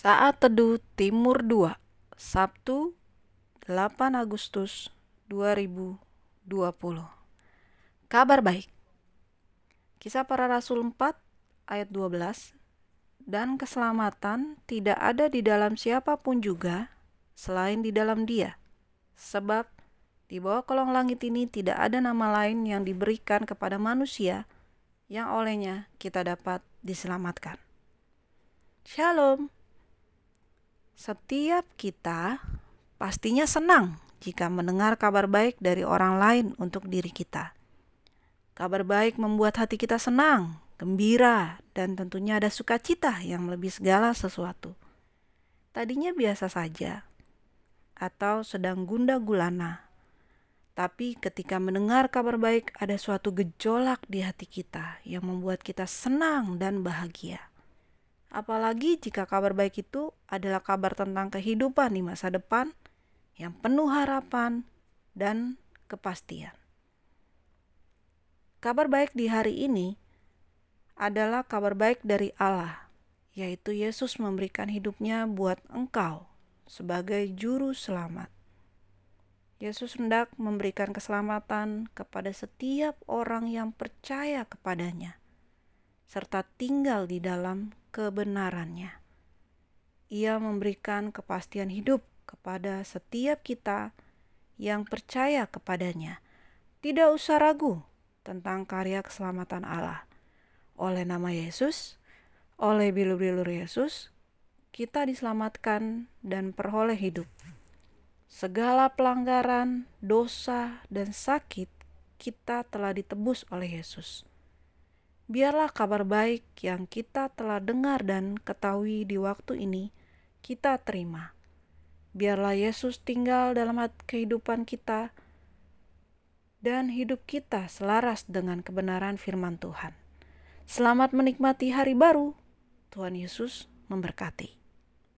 Saat Teduh Timur 2 Sabtu 8 Agustus 2020 Kabar baik Kisah para Rasul 4 ayat 12 Dan keselamatan tidak ada di dalam siapa pun juga selain di dalam dia Sebab di bawah kolong langit ini tidak ada nama lain yang diberikan kepada manusia yang olehnya kita dapat diselamatkan. Shalom. Setiap kita pastinya senang jika mendengar kabar baik dari orang lain untuk diri kita. Kabar baik membuat hati kita senang, gembira, dan tentunya ada sukacita yang lebih segala sesuatu. Tadinya biasa saja, atau sedang gunda gulana, tapi ketika mendengar kabar baik, ada suatu gejolak di hati kita yang membuat kita senang dan bahagia. Apalagi jika kabar baik itu adalah kabar tentang kehidupan di masa depan yang penuh harapan dan kepastian. Kabar baik di hari ini adalah kabar baik dari Allah, yaitu Yesus memberikan hidupnya buat engkau sebagai juru selamat. Yesus hendak memberikan keselamatan kepada setiap orang yang percaya kepadanya, serta tinggal di dalam kebenarannya. Ia memberikan kepastian hidup kepada setiap kita yang percaya kepadanya. Tidak usah ragu tentang karya keselamatan Allah. Oleh nama Yesus, oleh bilur-bilur Yesus, kita diselamatkan dan peroleh hidup. Segala pelanggaran, dosa, dan sakit kita telah ditebus oleh Yesus. Biarlah kabar baik yang kita telah dengar dan ketahui di waktu ini kita terima. Biarlah Yesus tinggal dalam kehidupan kita dan hidup kita selaras dengan kebenaran firman Tuhan. Selamat menikmati hari baru. Tuhan Yesus memberkati.